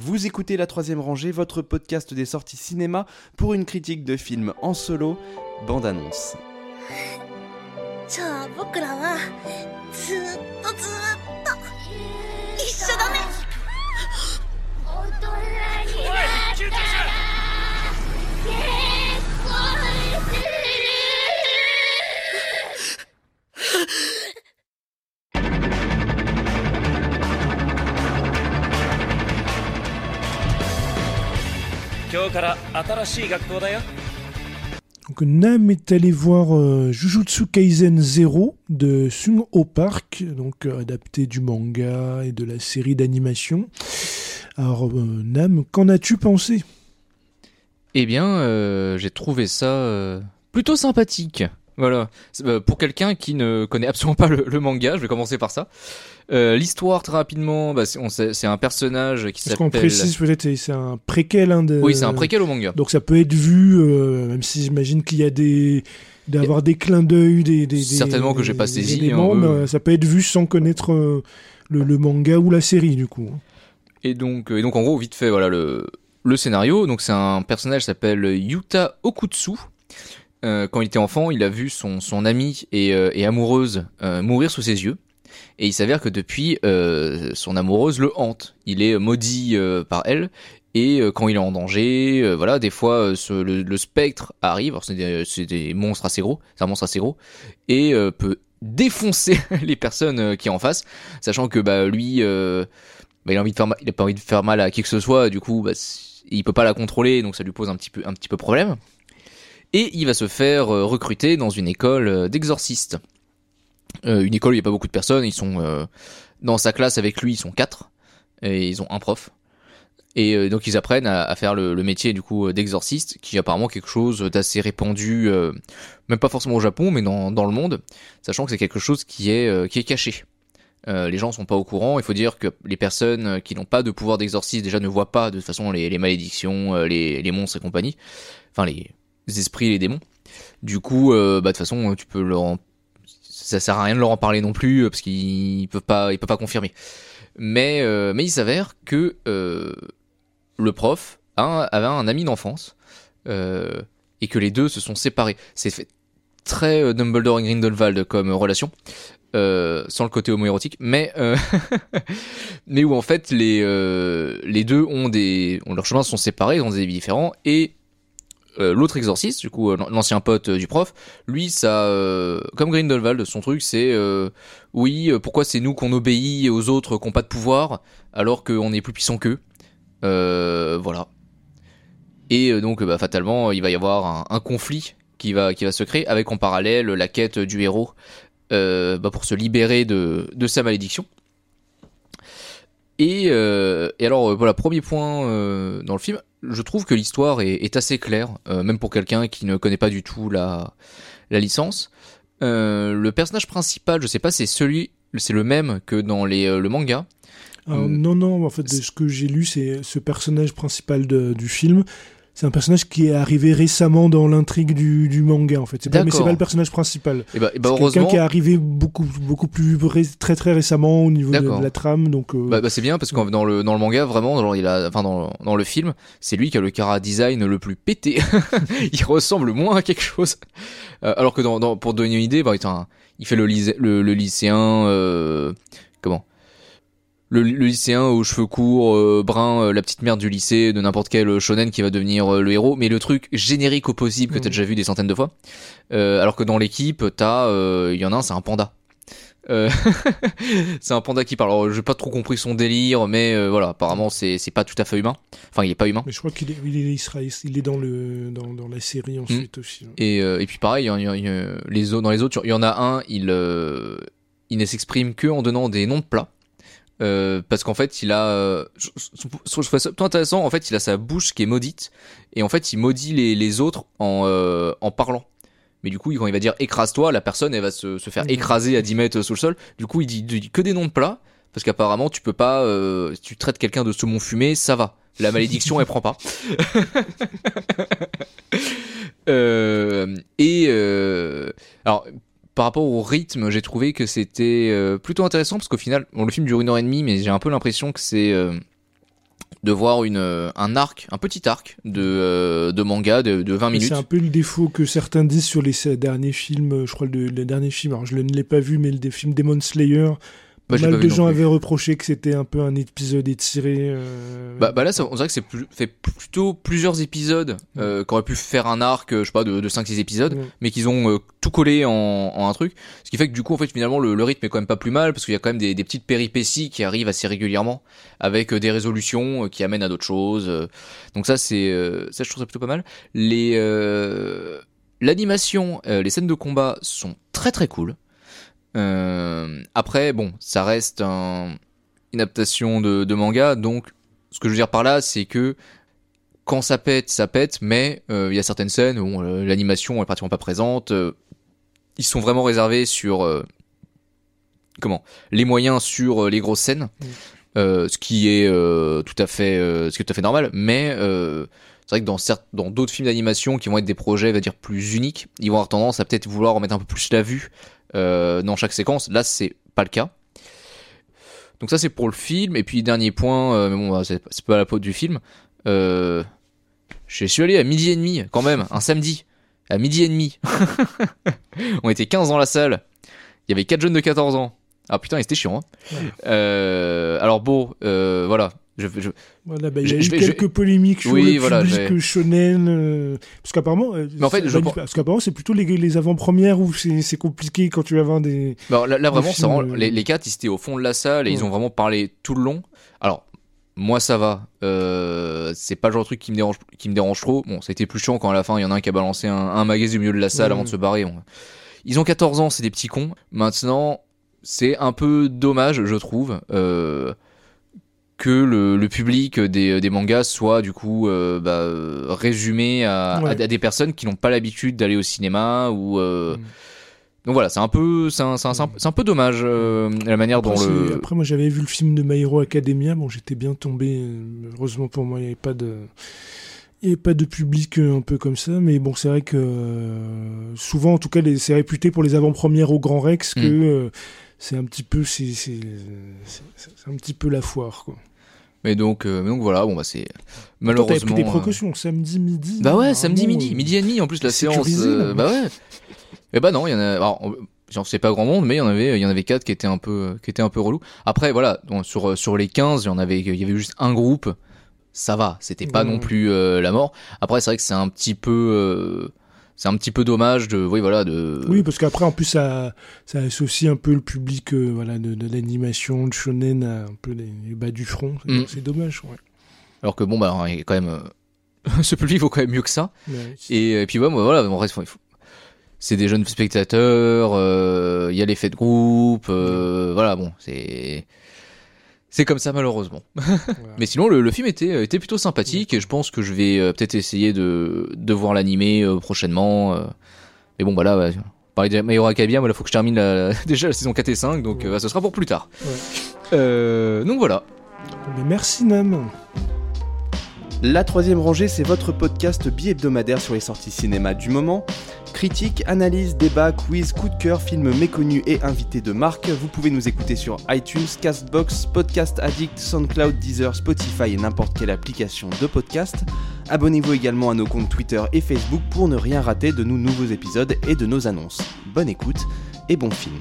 Vous écoutez La Troisième Rangée, votre podcast des sorties cinéma pour une critique de film en solo, bande-annonce. Donc Nam est allé voir euh, Jujutsu Kaisen 0 de Sung Ho Park, donc euh, adapté du manga et de la série d'animation. Alors euh, Nam, qu'en as-tu pensé? Eh bien, euh, j'ai trouvé ça euh, plutôt sympathique. Voilà. Euh, pour quelqu'un qui ne connaît absolument pas le, le manga, je vais commencer par ça. Euh, L'histoire, très rapidement, bah, c'est, un personnage qui Parce qu'on s'appelle... précise peut-être, c'est- un préquel. Hein, de... Oui, c'est un préquel au manga. Donc ça peut être vu, euh, même si j'imagine qu'il y a des d'avoir des clins d'œil, des, des, des- Certainement que j'ai pas saisi, éléments, hein, euh. ça peut être vu sans connaître le, le manga ou la série du coup. Et donc, et donc en gros, vite fait, voilà le, le scénario. Donc c'est un personnage qui s'appelle Yuta Okutsu. Euh, quand il était enfant, il a vu son, son amie et, euh, et amoureuse euh, mourir sous ses yeux. Et il s'avère que depuis, euh, son amoureuse le hante. Il est maudit euh, par elle. Et euh, quand il est en danger, voilà, des fois, ce- le, le spectre arrive. C'est des, des monstres assez gros, c'est un monstre assez gros, et peut défoncer les personnes qui en face, sachant que bah lui, bah, il a envie de faire, il a pas envie de faire mal à qui que ce soit. Du coup, bah, il peut pas la contrôler, donc ça lui pose un petit peu, un petit peu problème. Et il va se faire euh, recruter dans une école euh, d'exorcistes. Euh, une école où il y a pas beaucoup de personnes. Ils sont euh, dans sa classe avec lui, ils sont quatre et ils ont un prof. Et euh, donc ils apprennent à, faire le, métier du coup euh, d'exorciste, qui est apparemment quelque chose d'assez répandu, même pas forcément au Japon, mais dans, dans le monde, sachant que c'est quelque chose qui est qui est caché. Les gens sont pas au courant. Il faut dire que les personnes qui n'ont pas de pouvoir d'exorcisme déjà ne voient pas de toute façon les, malédictions, les, les monstres et compagnie, enfin les, les esprits, les démons. Du coup, euh, bah de toute façon, tu peux leur, en- ça sert à rien de leur en parler non plus euh, parce qu'ils peuvent pas, ils peuvent pas confirmer. Mais euh, mais il s'avère que le prof a un- avait un ami d'enfance et que les deux se sont séparés. C'est fait très Dumbledore et Grindelwald comme relation. Sans le côté homoérotique, mais mais où en fait les les deux ont des leurs chemins sont séparés, ils ont des vies différents et euh, l'autre exorciste, du coup euh, l'ancien pote euh, du prof, lui ça comme Grindelwald, son truc c'est oui pourquoi c'est nous qu'on obéit aux autres qui n'ont pas de pouvoir alors qu'on est plus puissant qu'eux, voilà. Et donc bah, fatalement il va y avoir un, conflit qui va qui va se créer avec en parallèle la quête du héros bah, pour se libérer de, de sa malédiction. Et, et alors, voilà, premier point dans le film, je trouve que l'histoire est, est assez claire, euh, même pour quelqu'un qui ne connaît pas du tout la, la licence. Euh, le personnage principal, je sais pas, c'est celui, c'est le même que dans les, euh, le manga. Non, non, en fait, de ce que j'ai lu, c'est ce personnage principal de- du film. C'est un personnage qui est arrivé récemment dans l'intrigue du, du manga, en fait. C'est pas, mais c'est pas le personnage principal. Et bah, et bah C'est quelqu'un qui est arrivé beaucoup, beaucoup plus ré- très très récemment au niveau de, la trame, donc. euh, Bah, bah, c'est bien parce que dans le dans le manga vraiment genre, il a enfin dans, dans le film c'est lui qui a le cara design le plus pété il ressemble moins à quelque chose Euh, alors que dans, dans pour donner une idée bah, il, un- il fait le, lycé- le, le lycéen euh, comment? Le, le lycéen aux cheveux courts, euh, brun, euh, la petite merde du lycée, de n'importe quel shonen qui va devenir euh, le héros, mais le truc générique au possible que t'as Mhm. déjà vu des centaines de fois. Euh, alors que dans l'équipe, t'as, euh, il y en a un, c'est un panda. Euh, c'est un panda qui parle. Alors, j'ai pas trop compris son délire, mais euh, voilà, apparemment c'est c'est pas tout à fait humain. Enfin, il est pas humain. Mais je crois qu'il est, il est, il sera- il est dans, le, dans, dans la série ensuite aussi. hein. Et, euh, et puis pareil, il y en- il y y en- les autres, dans les autres, il y en a un, il, euh, il ne s'exprime que en donnant des noms de plats. Euh, parce qu'en fait, il a, euh, je, je- je trouve ça plutôt intéressant. En fait, il a sa bouche qui est maudite, et en fait, il maudit les, les autres en, euh, en parlant. Mais du coup, quand il va dire écrase-toi, la personne, elle va se, se faire Mhm. écraser à 10 mètres sous le sol. Du coup, il dit, il dit que des noms de plats, parce qu'apparemment, tu peux pas, euh, si tu traites quelqu'un de saumon fumé, ça va. La malédiction, elle prend pas. Euh, et euh, alors par rapport au rythme, j'ai trouvé que c'était euh, plutôt intéressant parce qu'au final, bon, le film dure une heure et demie, mais j'ai un peu l'impression que c'est euh, de voir une, euh, un arc, un petit arc de, euh, de manga de, de 20 Et minutes. C'est un peu le défaut que certains disent sur les derniers films. Je crois le, le dernier film, alors je ne l'ai pas vu, mais le des films Demon Slayer. Bah, mal de gens avaient reproché que c'était un peu un épisode étiré. euh, Bah, bah là, ça, on dirait que c'est plus, fait plutôt plusieurs épisodes euh, qui auraient pu faire un arc, euh, je sais pas, de, de 5-6 épisodes, Ouais. mais qu'ils ont euh, tout collé en, en un truc. Ce qui fait que du coup, en fait, finalement, le, le rythme est quand même pas plus mal, parce qu'il y a quand même des, des petites péripéties qui arrivent assez régulièrement, avec euh, des résolutions euh, qui amènent à d'autres choses. euh. Donc ça, c'est euh, ça, je trouve ça plutôt pas mal. Les euh, L'animation, euh, les scènes de combat sont très très cool. Euh, après, bon, ça reste un, une adaptation de, de manga, donc ce que je veux dire par là, c'est que quand ça pète, ça pète, mais euh, il y a certaines scènes où euh, l'animation est pratiquement pas présente. euh, ils sont vraiment réservés sur euh, comment les moyens sur les grosses scènes, euh, ce qui est euh, tout à fait, euh, ce qui est tout à fait normal. Mais euh, c'est vrai que dans certes, dans d'autres films d'animation qui vont être des projets, on va dire plus uniques, ils vont avoir tendance à peut-être vouloir remettre un peu plus la vue dans chaque séquence. Là, c'est pas le cas. Donc ça c'est pour le film et puis dernier point, euh, mais bon bah, c'est pas la faute du film. Euh, je suis allé à midi et demi quand même, un samedi à midi et demi. On était 15 dans la salle. Il y avait quatre jeunes de 14 ans. Ah putain, c'était chiant. hein. Euh, alors bon, euh, voilà. Je, je- Voilà, bah, il y a je eu quelques polémiques sur Oui, le voilà, public shonen. euh, parce qu'apparemment, en fait, je pense- parce qu'apparemment, c'est plutôt les, les avant-premières où c'est compliqué quand tu vas voir des. Bah, là, là, vraiment, film, ça rend- les, les quatre, ils étaient au fond de la salle et ils ont vraiment parlé tout le long. Alors, moi, ça va. C'est pas le genre de truc qui me dérange, qui me dérange trop. Bon, ça a été plus chiant quand à la fin, il y en a un qui a balancé un, un magazine au milieu de la salle Ouais, avant de se barrer. Ils ont 14 ans, c'est des petits cons. Maintenant, c'est un peu dommage, je trouve. Euh, que le, le public des, des mangas soit du coup euh, bah, résumé à, Ouais. à- à des personnes qui n'ont pas l'habitude d'aller au cinéma ou euh, Mm. donc voilà c'est un peu c'est un, c'est un- c'est un- peu dommage la manière Après, dont le après, moi, j'avais vu le film de My Hero Academia. Bon, j'étais bien tombé. Heureusement pour moi, il n'y avait pas de. Il n'y avait pas de public un peu comme ça, mais bon, c'est vrai que euh, souvent, en tout cas, c'est réputé pour les avant-premières au Grand Rex que Mm. euh, c'est un petit peu, c'est c'est- c'est- c'est un petit peu la foire, quoi. mais donc euh, mais donc voilà bon bah c'est malheureusement pris des euh, précautions, samedi midi. bah ouais samedi midi euh, midi et demi en plus la séance euh, bah ouais. Et bah non il y en a alors, on- j'en sais pas grand monde mais il y en avait il y en avait quatre qui étaient un peu qui étaient un peu relous. Après voilà donc, sur sur les 15 il y en avait il y avait juste un groupe. Ça va c'était pas non plus euh, la mort. Après c'est vrai que c'est un petit peu c'est un petit peu dommage de oui voilà de Oui, parce qu'après, en plus, ça, ça associe un peu le public euh, voilà, de, de l'animation, de shonen, à un peu les, les bas du front. C'est Mm. dommage, ouais. alors que bon bah il y a quand même euh, ce public vaut quand même mieux que ça Ouais. Et, et puis ouais, moi, voilà, bon, reste, il faut- c'est des jeunes spectateurs, euh, il y a l'effet de groupe, euh, voilà, bon, c'est c'est comme ça malheureusement. Voilà. Mais sinon, le, le film était était plutôt sympathique et je pense que je vais euh, peut-être essayer de de voir l'animé euh, prochainement. euh. Mais bon, bah là, ouais, pareil de My Hero Academia, moi, là, faut que je termine la- déjà la saison 4 et 5, donc euh, bah, ce sera pour plus tard. Ouais. Euh, donc voilà. Mais merci, Nam. La troisième rangée, c'est votre podcast bi-hebdomadaire sur les sorties cinéma du moment. Critique, analyse, débat, quiz, coup de cœur, films méconnus et invités de marque. Vous pouvez nous écouter sur iTunes, Castbox, Podcast Addict, SoundCloud, Deezer, Spotify et n'importe quelle application de podcast. Abonnez-vous également à nos comptes Twitter et Facebook pour ne rien rater de nos nouveaux épisodes et de nos annonces. Bonne écoute et bon film.